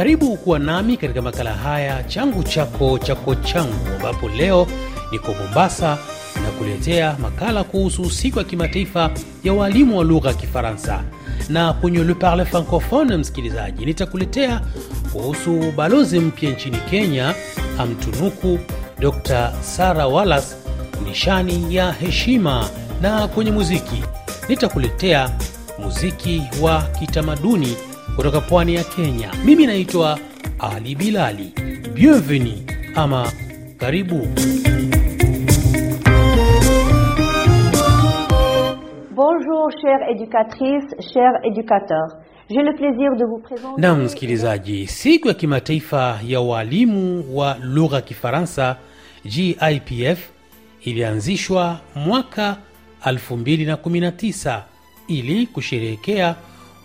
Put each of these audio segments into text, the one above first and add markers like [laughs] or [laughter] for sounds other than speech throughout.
Karibu kuwa nami katika makala haya changu chako chako changu, ambapo leo niko Mombasa na kuletea makala kuhusu siku ya kimataifa ya walimu wa lugha ya Kifaransa, na kwenye Le Parle Francophone, msikilizaji, nitakuletea kuhusu balozi mpya nchini Kenya amtunuku Dr Sara Wallace nishani ya heshima, na kwenye muziki nitakuletea muziki wa kitamaduni kutoka pwani ya Kenya. Mimi naitwa Ali Bilali. Bienvenue ama karibu. Bonjour, chère éducatrice, chers éducateurs. J'ai le plaisir de vous présenter. Na msikilizaji, siku ya kimataifa ya walimu wa lugha ya Kifaransa GIPF ilianzishwa mwaka 2019 ili kusherehekea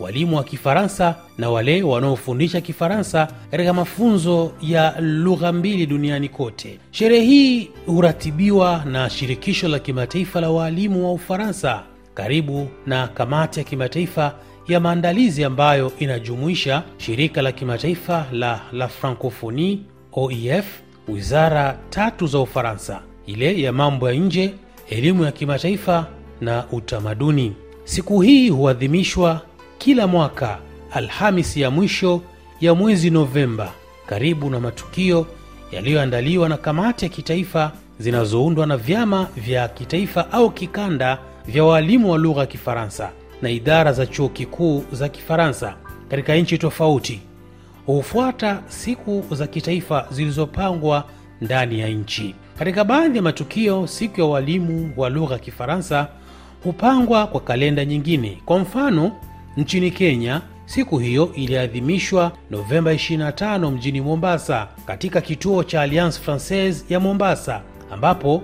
walimu wa Kifaransa na wale wanaofundisha Kifaransa katika mafunzo ya lugha mbili duniani kote. Sherehe hii huratibiwa na Shirikisho la Kimataifa la Waalimu wa Ufaransa karibu na Kamati ya Kimataifa ya Maandalizi ambayo inajumuisha Shirika la Kimataifa la la Francophonie OIF, wizara tatu za Ufaransa, ile ya mambo ya nje, elimu ya kimataifa na utamaduni. Siku hii huadhimishwa kila mwaka Alhamisi ya mwisho ya mwezi Novemba, karibu na matukio yaliyoandaliwa na kamati ya kitaifa zinazoundwa na vyama vya kitaifa au kikanda vya waalimu wa lugha ya Kifaransa na idara za chuo kikuu za Kifaransa katika nchi tofauti. Hufuata siku za kitaifa zilizopangwa ndani ya nchi. Katika baadhi ya matukio, siku ya walimu wa lugha ya Kifaransa hupangwa kwa kalenda nyingine. Kwa mfano, nchini Kenya siku hiyo iliadhimishwa Novemba 25 mjini Mombasa, katika kituo cha Alliance Francaise ya Mombasa, ambapo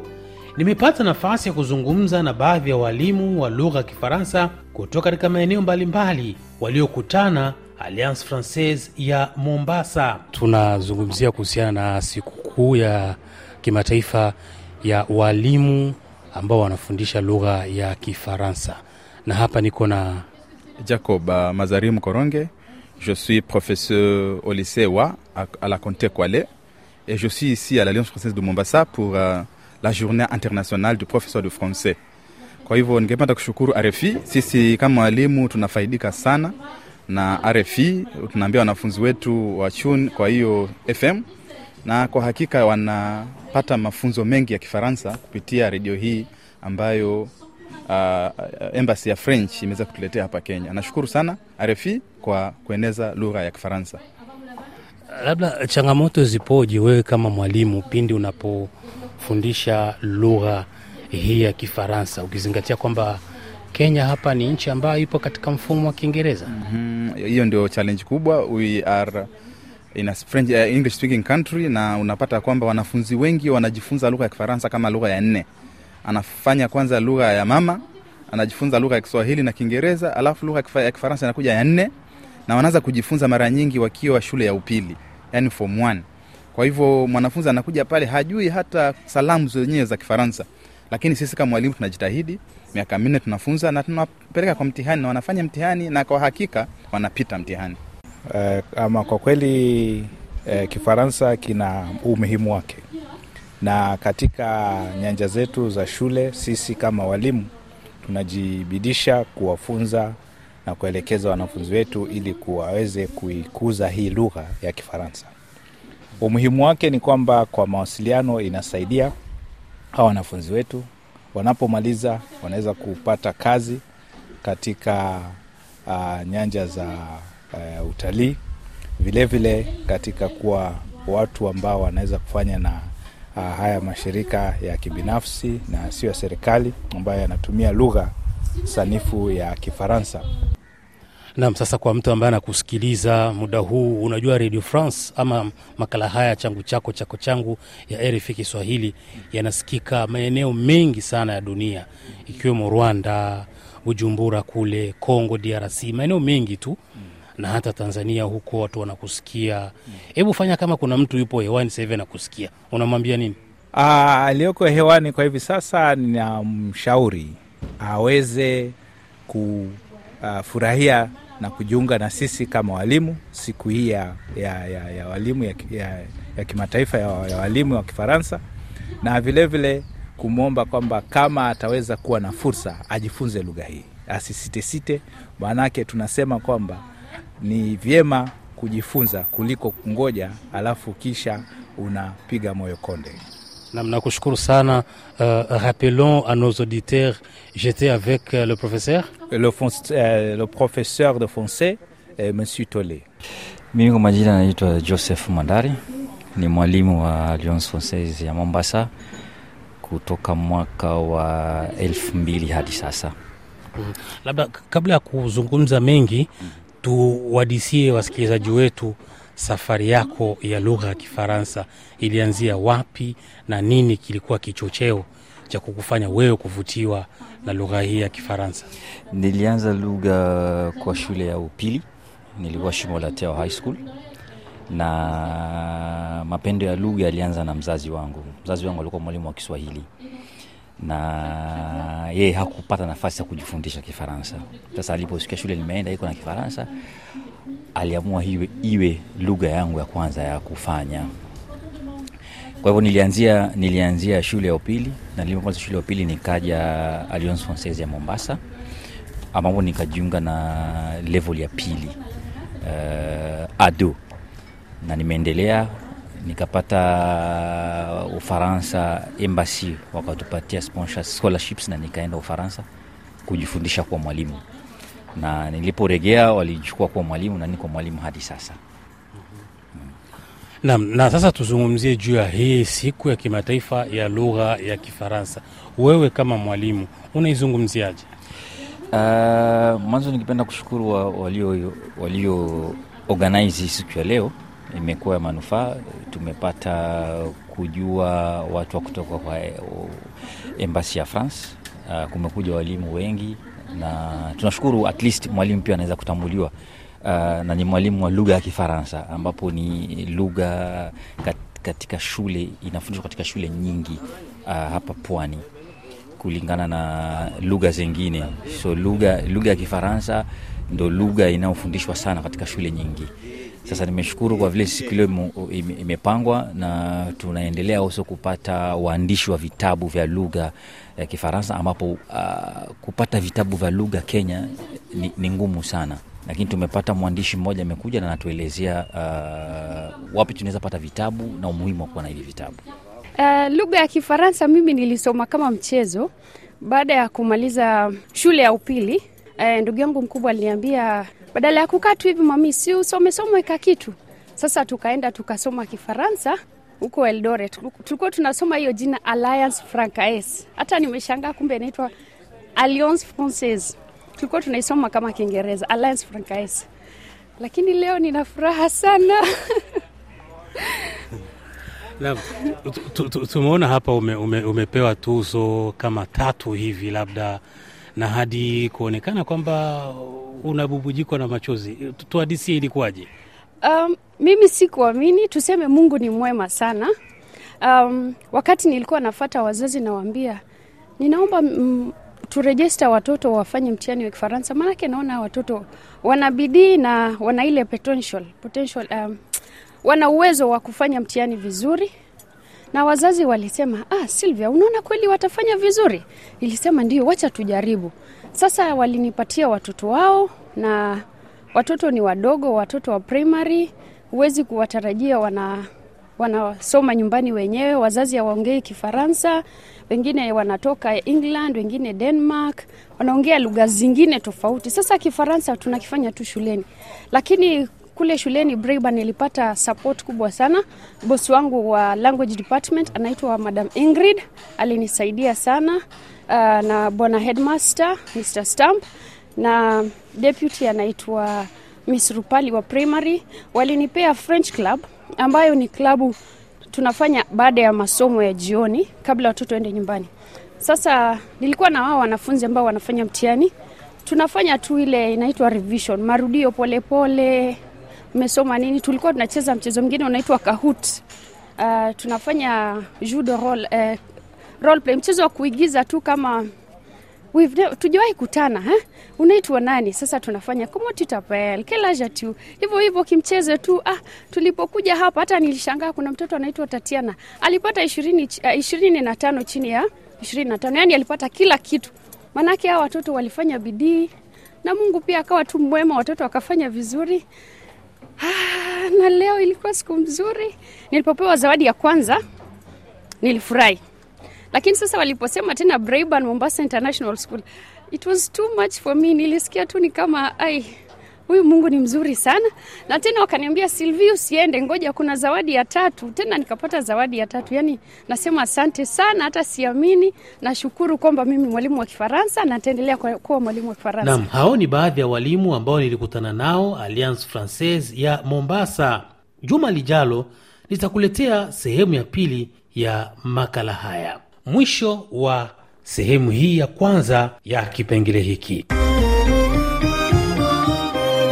nimepata nafasi ya kuzungumza na baadhi ya walimu wa lugha ya Kifaransa kutoka katika maeneo mbalimbali waliokutana Alliance Francaise ya Mombasa. Tunazungumzia kuhusiana na sikukuu ya kimataifa ya walimu ambao wanafundisha lugha ya Kifaransa, na hapa niko na Jacob uh, Mazarim Koronge. Je suis professeur au lycée WA à, à la Comté Kwale et je suis ici à l'Alliance française de Mombasa pour uh, la journée internationale du professeur de français. Kwa hivyo ningependa kushukuru RFI. Sisi kama walimu tunafaidika sana na RFI, tunaambia wanafunzi wetu wa chun kwa hiyo FM, na kwa hakika wanapata mafunzo mengi ya Kifaransa kupitia redio hii ambayo uh, embassy ya French imeweza kutuletea hapa Kenya. Nashukuru sana RFI kwa kueneza lugha ya Kifaransa. labda changamoto zipoje wewe kama mwalimu pindi unapofundisha lugha hii ya Kifaransa, ukizingatia kwamba Kenya hapa ni nchi ambayo ipo katika mfumo wa Kiingereza? Mhm, hiyo ndio challenge kubwa. We are in a French, uh, English speaking country, na unapata kwamba wanafunzi wengi wanajifunza lugha ya Kifaransa kama lugha ya nne. Anafanya kwanza lugha ya mama, anajifunza lugha ya Kiswahili na Kiingereza, alafu lugha ya Kifaransa inakuja ya nne, na wanaanza kujifunza mara nyingi wakiwa shule ya upili, yani form one. Kwa hivyo mwanafunzi anakuja pale hajui hata salamu zenyewe za Kifaransa, lakini sisi kama walimu tunajitahidi, miaka minne tunafunza na tunapeleka kwa mtihani na wanafanya mtihani na kwa hakika wanapita mtihani. Uh, ama kwa kweli uh, Kifaransa kina umuhimu wake, na katika nyanja zetu za shule, sisi kama walimu tunajibidisha kuwafunza na kuelekeza wanafunzi wetu ili kuwaweze kuikuza hii lugha ya Kifaransa. Umuhimu wake ni kwamba kwa mawasiliano inasaidia hawa wanafunzi wetu wanapomaliza wanaweza kupata kazi katika uh, nyanja za uh, utalii, vilevile katika kuwa watu ambao wanaweza kufanya na haya mashirika ya kibinafsi na sio ya serikali ambayo yanatumia lugha sanifu ya Kifaransa. Naam, sasa kwa mtu ambaye anakusikiliza muda huu, unajua Radio France ama makala haya changu chako chako changu ya RFI Kiswahili yanasikika maeneo mengi sana ya dunia, ikiwemo Rwanda, Bujumbura kule Congo DRC, maeneo mengi tu na hata Tanzania huko watu wanakusikia. Hebu fanya kama kuna mtu yupo hewani sasa hivi anakusikia, unamwambia nini? Ah, aliyoko hewani kwa hivi sasa ninamshauri aweze kufurahia na kujiunga na sisi kama walimu siku hii ya, ya, ya, ya walimu ya, ya, ya kimataifa ya, ya walimu wa Kifaransa, na vilevile kumwomba kwamba kama ataweza kuwa na fursa ajifunze lugha hii, asisitesite. Maanake tunasema kwamba ni vyema kujifunza kuliko kungoja alafu kisha unapiga moyo konde. Nam, nakushukuru sana. Uh, rappelons à nos auditeurs, j'étais avec uh, le professeur le, fon- euh, le professeur de français eh, Monsieur Tole. Mimi kwa majina naitwa Joseph Mandari, ni mwalimu wa Alliance Francaise ya Mombasa kutoka mwaka wa elfu mbili hadi sasa. labda kabla ya kuzungumza mengi tuwadisie wasikilizaji wetu safari yako ya lugha ya kifaransa. Ilianzia wapi na nini kilikuwa kichocheo cha kukufanya wewe kuvutiwa na lugha hii ya kifaransa? Nilianza lugha kwa shule ya upili, nilikuwa Shimolatewa High School, na mapendo ya lugha yalianza na mzazi wangu. Mzazi wangu alikuwa mwalimu wa Kiswahili na yeye hakupata nafasi ya kujifundisha Kifaransa. Sasa aliposikia shule nimeenda iko na Kifaransa, aliamua iwe, iwe lugha yangu ya kwanza ya kufanya. Kwa hivyo nilianzia, nilianzia shule ya upili na nilipomaliza shule ya upili nikaja Alliance Francaise ya Mombasa ambapo nikajiunga na level ya pili uh, ado na nimeendelea nikapata Ufaransa embassy wakatupatia sponsor- scholarships na nikaenda Ufaransa kujifundisha kuwa mwalimu, na niliporegea walichukua kuwa mwalimu na niko mwalimu hadi sasa. na, na sasa tuzungumzie juu ya hii siku ya kimataifa ya lugha ya kifaransa. Wewe kama mwalimu unaizungumziaje? Uh, mwanzo ningependa kushukuru wa- walio walio organize hii siku ya leo, imekuwa ya manufaa. Tumepata kujua watu wa kutoka kwa eh, embassy ya France. Uh, kumekuja walimu wengi na tunashukuru at least mwalimu pia anaweza kutambuliwa uh, na ni mwalimu wa lugha ya Kifaransa ambapo ni lugha katika shule inafundishwa katika shule nyingi uh, hapa pwani kulingana na lugha zingine. So lugha lugha ya Kifaransa ndo lugha inayofundishwa sana katika shule nyingi. Sasa nimeshukuru kwa vile siku ile imepangwa na tunaendelea uso kupata waandishi wa vitabu vya lugha ya Kifaransa ambapo uh, kupata vitabu vya lugha Kenya ni, ni ngumu sana lakini tumepata mwandishi mmoja amekuja na anatuelezea uh, wapi tunaweza pata vitabu na umuhimu wa kuwa na hivi vitabu. Uh, lugha ya Kifaransa mimi nilisoma kama mchezo baada ya kumaliza shule ya upili. Uh, ndugu yangu mkubwa aliniambia badala ya kukaa tu hivi mami, si usome some kitu. Sasa tukaenda tukasoma Kifaransa huko Eldoret. Tulikuwa tunasoma hiyo jina Alliance Francaise. Hata nimeshangaa kumbe inaitwa Alliance Francaise. Tulikuwa tunaisoma kama Kiingereza Alliance Francaise, lakini leo nina furaha sana [laughs] tumeona hapa ume, ume, umepewa tuzo kama tatu hivi labda na hadi kuonekana kwamba unabubujikwa na machozi. Tu- tuhadisie ilikuwaje? Um, mimi sikuamini, tuseme Mungu ni mwema sana. Um, wakati nilikuwa nafata wazazi nawaambia, ninaomba mm, turejesta watoto wafanye mtihani wa Kifaransa, maanake naona watoto wana bidii na wana ile potential, potential um, wana uwezo wa kufanya mtihani vizuri na wazazi walisema ah, Silvia, unaona kweli watafanya vizuri? Ilisema ndio, wacha tujaribu. Sasa walinipatia watoto wao, na watoto ni wadogo, watoto wa primary, huwezi kuwatarajia wana wanasoma nyumbani wenyewe, wazazi hawaongei Kifaransa, wengine wanatoka England, wengine Denmark, wanaongea lugha zingine tofauti. Sasa Kifaransa tunakifanya tu shuleni, lakini kule shuleni Braeburn nilipata support kubwa sana. Bosi wangu wa language department anaitwa Madam Ingrid, alinisaidia sana uh, na bwana headmaster Mr Stamp na deputy anaitwa Miss Rupali wa primary. Walinipea French club ambayo ni klabu tunafanya baada ya masomo ya jioni kabla watoto waende nyumbani. Sasa nilikuwa na wao wanafunzi ambao wanafanya mtihani, tunafanya tu ile inaitwa revision, marudio polepole, mmesoma nini. Tulikuwa tunacheza mchezo mwingine unaitwa Kahoot. Uh, tunafanya judo role, uh, role play, mchezo wa kuigiza tu kama tujawahi kutana ha? Unaitwa nani? Sasa tunafanya komotitapel tu t'appelles, quel âge as-tu? Hivyo hivyo kimchezo tu. Ah, tulipokuja hapa hata nilishangaa kuna mtoto anaitwa Tatiana. Alipata 20 uh, 25 chini ya 25. Yaani alipata kila kitu. maanake hawa watoto walifanya bidii na Mungu pia akawa tu mwema, watoto wakafanya vizuri. Ah, na leo ilikuwa siku mzuri. Nilipopewa zawadi ya kwanza nilifurahi lakini sasa waliposema tena Braeburn Mombasa International School, it was too much for me. Nilisikia tu ni kama ai, huyu Mungu ni mzuri sana. Na tena wakaniambia Sylvie, usiende, ngoja kuna zawadi ya tatu. Tena nikapata zawadi ya tatu. Yani nasema asante sana, hata siamini. Nashukuru kwamba mimi mwalimu wa Kifaransa na nitaendelea kuwa mwalimu wa Kifaransa. Naam, hao ni baadhi ya walimu ambao nilikutana nao Alliance Francaise ya Mombasa. Juma lijalo nitakuletea sehemu ya pili ya makala haya. Mwisho wa sehemu hii ya kwanza ya kipengele hiki.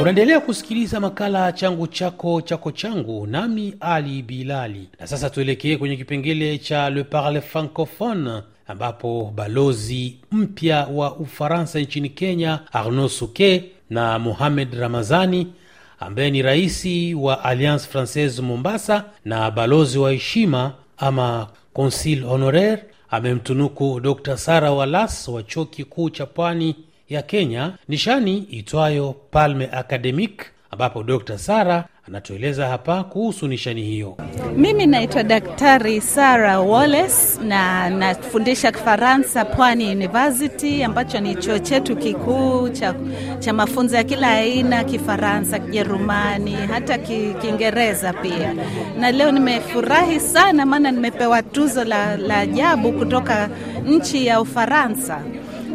Unaendelea kusikiliza makala changu chako chako changu, nami Ali Bilali. Na sasa tuelekee kwenye kipengele cha Le Parle Francophone, ambapo balozi mpya wa Ufaransa nchini Kenya Arnaud Suke na Mohamed Ramazani ambaye ni raisi wa Alliance Francaise Mombasa na balozi wa heshima ama consul honoraire amemtunuku Dr Sara Walas wa chuo kikuu cha pwani ya Kenya nishani itwayo Palme Academic, ambapo Dr Sara anatueleza hapa kuhusu nishani hiyo. Mimi naitwa Daktari Sara Wallace na nafundisha Kifaransa Pwani University, ambacho ni chuo chetu kikuu cha, cha mafunzo ya kila aina, Kifaransa, Kijerumani, hata ki- Kiingereza pia. Na leo nimefurahi sana, maana nimepewa tuzo la ajabu kutoka nchi ya Ufaransa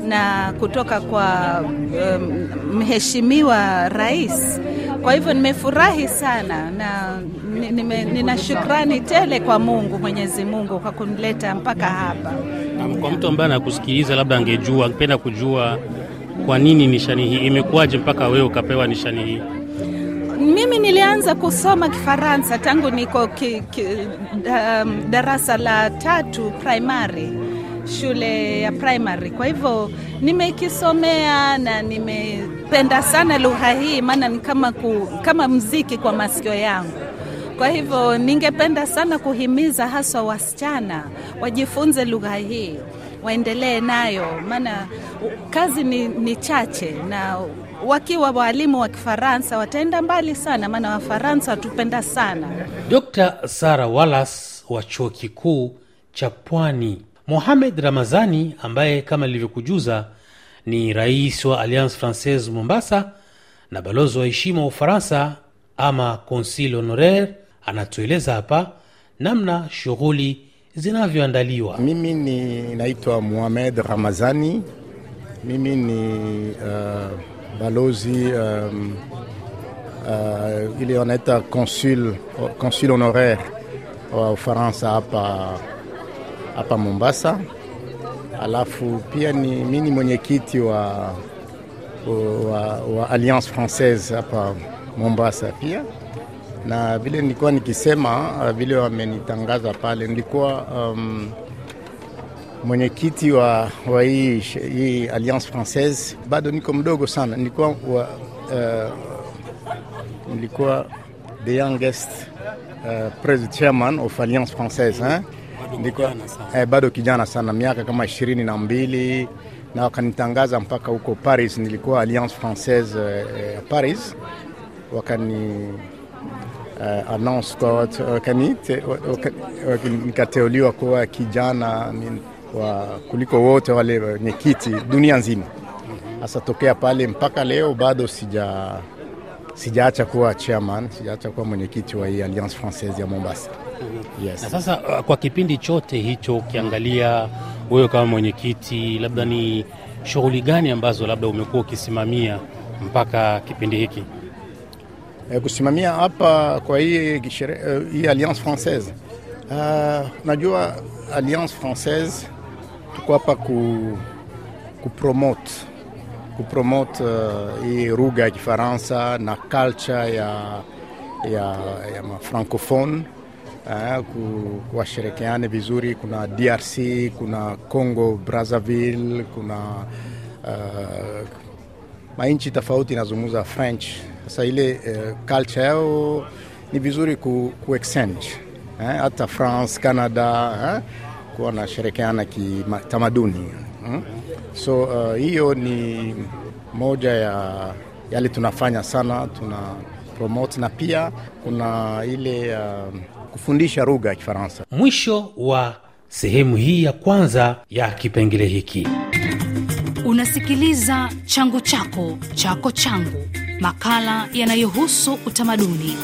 na kutoka kwa um, mheshimiwa rais. Kwa hivyo nimefurahi sana na nime- nina shukrani tele kwa Mungu, Mwenyezi Mungu kwa kunileta mpaka hapa. Na kwa mtu ambaye anakusikiliza labda angejua angependa kujua kwa nini nishani hii imekuwaje mpaka wewe ukapewa nishani hii Mimi nilianza kusoma Kifaransa tangu niko ki, ki, da, darasa la tatu primary, shule ya primary. Kwa hivyo nimekisomea na nimependa sana lugha hii, maana ni kama, ku, kama mziki kwa masikio yangu. Kwa hivyo ningependa sana kuhimiza haswa wasichana wajifunze lugha hii, waendelee nayo, maana kazi ni, ni chache na wakiwa waalimu wa Kifaransa wataenda mbali sana, maana Wafaransa watupenda sana. Dr Sara Wallace wa chuo kikuu cha Pwani, Mohamed Ramazani ambaye kama nilivyokujuza ni rais wa Alliance Francaise Mombasa na balozi wa heshima wa Ufaransa ama consul honoraire, anatueleza hapa namna shughuli zinavyoandaliwa. Mimi ni naitwa Mohamed Ramazani. Mimi ni uh, balozi um, uh, ile wanaita consul, consul honoraire wa Ufaransa hapa hapa Mombasa. Alafu pia ni mimi mwenyekiti wa, wa, wa Alliance Francaise hapa Mombasa pia na vile nilikuwa nikisema vile wamenitangaza pale, nilikuwa um, mwenyekiti wa, wa hii, hii Alliance Francaise. Bado niko mdogo sana, nilikuwa wa, uh, nilikuwa the youngest uh, president chairman of Alliance Francaise eh? Eh, bado kijana sana, miaka kama ishirini na mbili na wakanitangaza mpaka huko Paris. Nilikuwa Alliance Francaise eh, Paris wakani eh, announce kwa nikateuliwa kuwa kijana wa kuliko wote wale wenyekiti dunia nzima. Sasa tokea pale mpaka leo bado sija sijaacha kuwa chairman, sijaacha kuwa mwenyekiti wa hii Alliance Francaise ya Mombasa. Yes. na sasa uh, kwa kipindi chote hicho ukiangalia wewe kama mwenyekiti labda ni shughuli gani ambazo labda umekuwa ukisimamia mpaka kipindi hiki E, kusimamia hapa kwa hii, eh, hii Alliance Francaise. Uh, najua Alliance Francaise tuko hapa ku, kupromote kupromote uh, hii lugha ya Kifaransa na culture ya, ya, ya uh, ku, kuwashirikiane vizuri. Kuna DRC, kuna Congo Brazzaville, kuna uh, mainchi tofauti inazungumza French. Sasa ile uh, culture yao ni vizuri ku, ku exchange eh, hata France, Canada eh, kuwa nashirikiana kitamaduni hmm? So uh, hiyo ni moja ya yale tunafanya sana, tuna promote na pia kuna ile uh, kufundisha lugha ya Kifaransa. Mwisho wa sehemu hii ya kwanza ya kipengele hiki. Unasikiliza changu chako chako changu, makala yanayohusu utamaduni.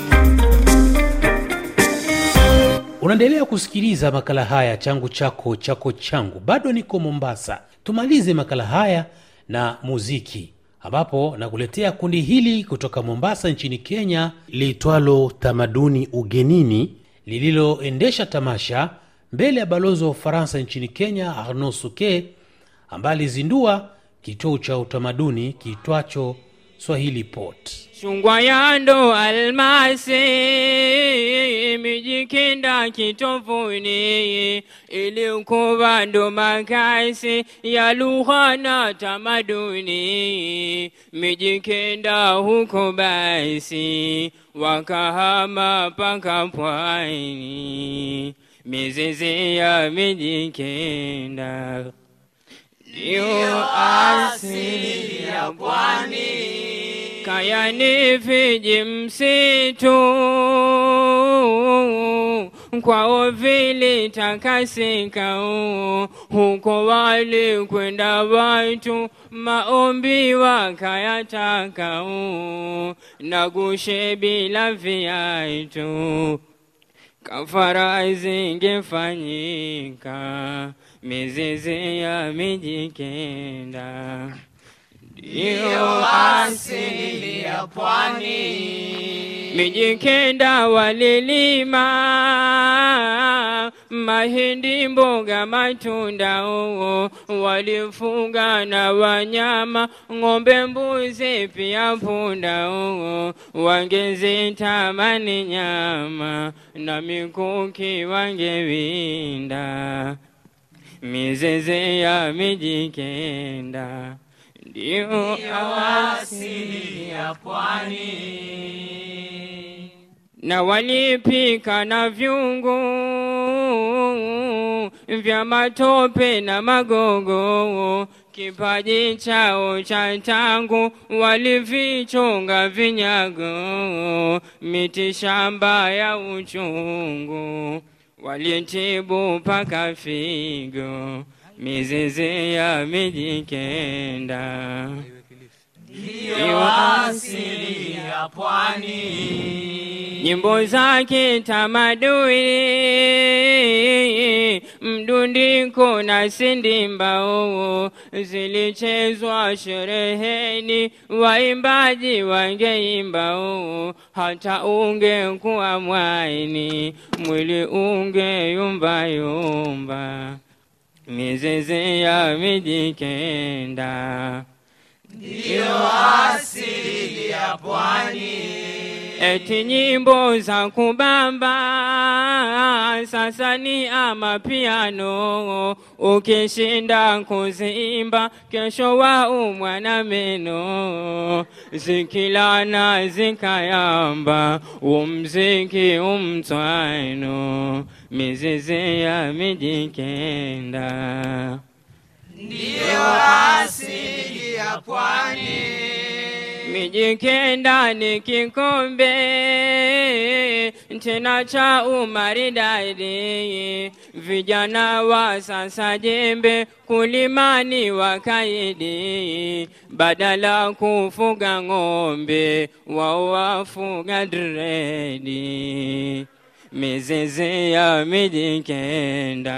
Unaendelea kusikiliza makala haya changu chako chako changu. Bado niko Mombasa. Tumalize makala haya na muziki, ambapo nakuletea kundi hili kutoka Mombasa nchini Kenya liitwalo Tamaduni Ugenini, lililoendesha tamasha mbele ya balozi wa Ufaransa nchini Kenya Arnaud Suke, ambaye alizindua kituo cha utamaduni kiitwacho Swahili Pot. Chungwa yando almasi mijikenda kitovuni ilikuwa ndo makazi ya lugha na tamaduni. Mijikenda huko basi wakahama paka pwani mizizi ya mijikenda ndio asili ya pwani. Kayani viji msitu. Kwao vilitakasika. Huko walikwenda watu. Maombi wakayataka. Na gushe bila viatu. Kafara zingefanyika mizizi ya mijikenda. Ndiyo asili ya pwani. Mijikenda walilima. Mahindi, mboga, matunda oo, walifuga na wanyama, ng'ombe, mbuzi, pia punda oo, wangezitamani nyama. Na mikuki wangewinda mizizi ya mijikenda. Ndio asili ya pwani, na walipika na vyungu vya matope na magogo. Kipaji chao cha tangu walivichonga vinyago, miti shamba ya uchungu walitibu paka figo mizizi ya mijikenda ndiyo ya pwani. Nyimbo za kitamaduni, mdundiko na sindimba oo, zilichezwa shereheni, waimbaji wangeimba oo, hata ungekuwa mwaini, mwili ungeyumbayumba mizizi ya mijikenda ndiyo asili ya pwani. Eti nyimbo za kubamba sasa ni amapiano, ukishinda kuziimba kesho waumwa na meno, zikilana zikayamba, umziki umtwano, mizizi ya mijikenda ndiyo asili ya pwani. Mijikenda ni kikombe tena cha umaridadi, vijana wa sasa jembe kulimani wakaidi, badala kufuga ng'ombe wao wafuga dredi mizizi ya mijikenda.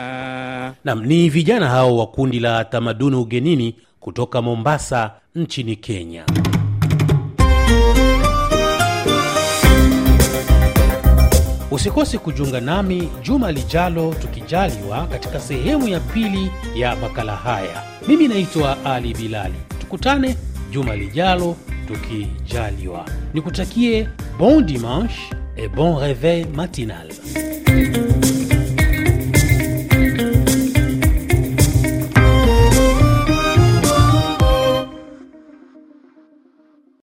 Nam, ni vijana hao wa kundi la tamaduni ugenini kutoka Mombasa nchini Kenya. Usikose kujiunga nami juma lijalo, tukijaliwa, katika sehemu ya pili ya makala haya. Mimi naitwa Ali Bilali. Tukutane juma lijalo, tukijaliwa. Nikutakie bon dimanche et bon réveil matinal.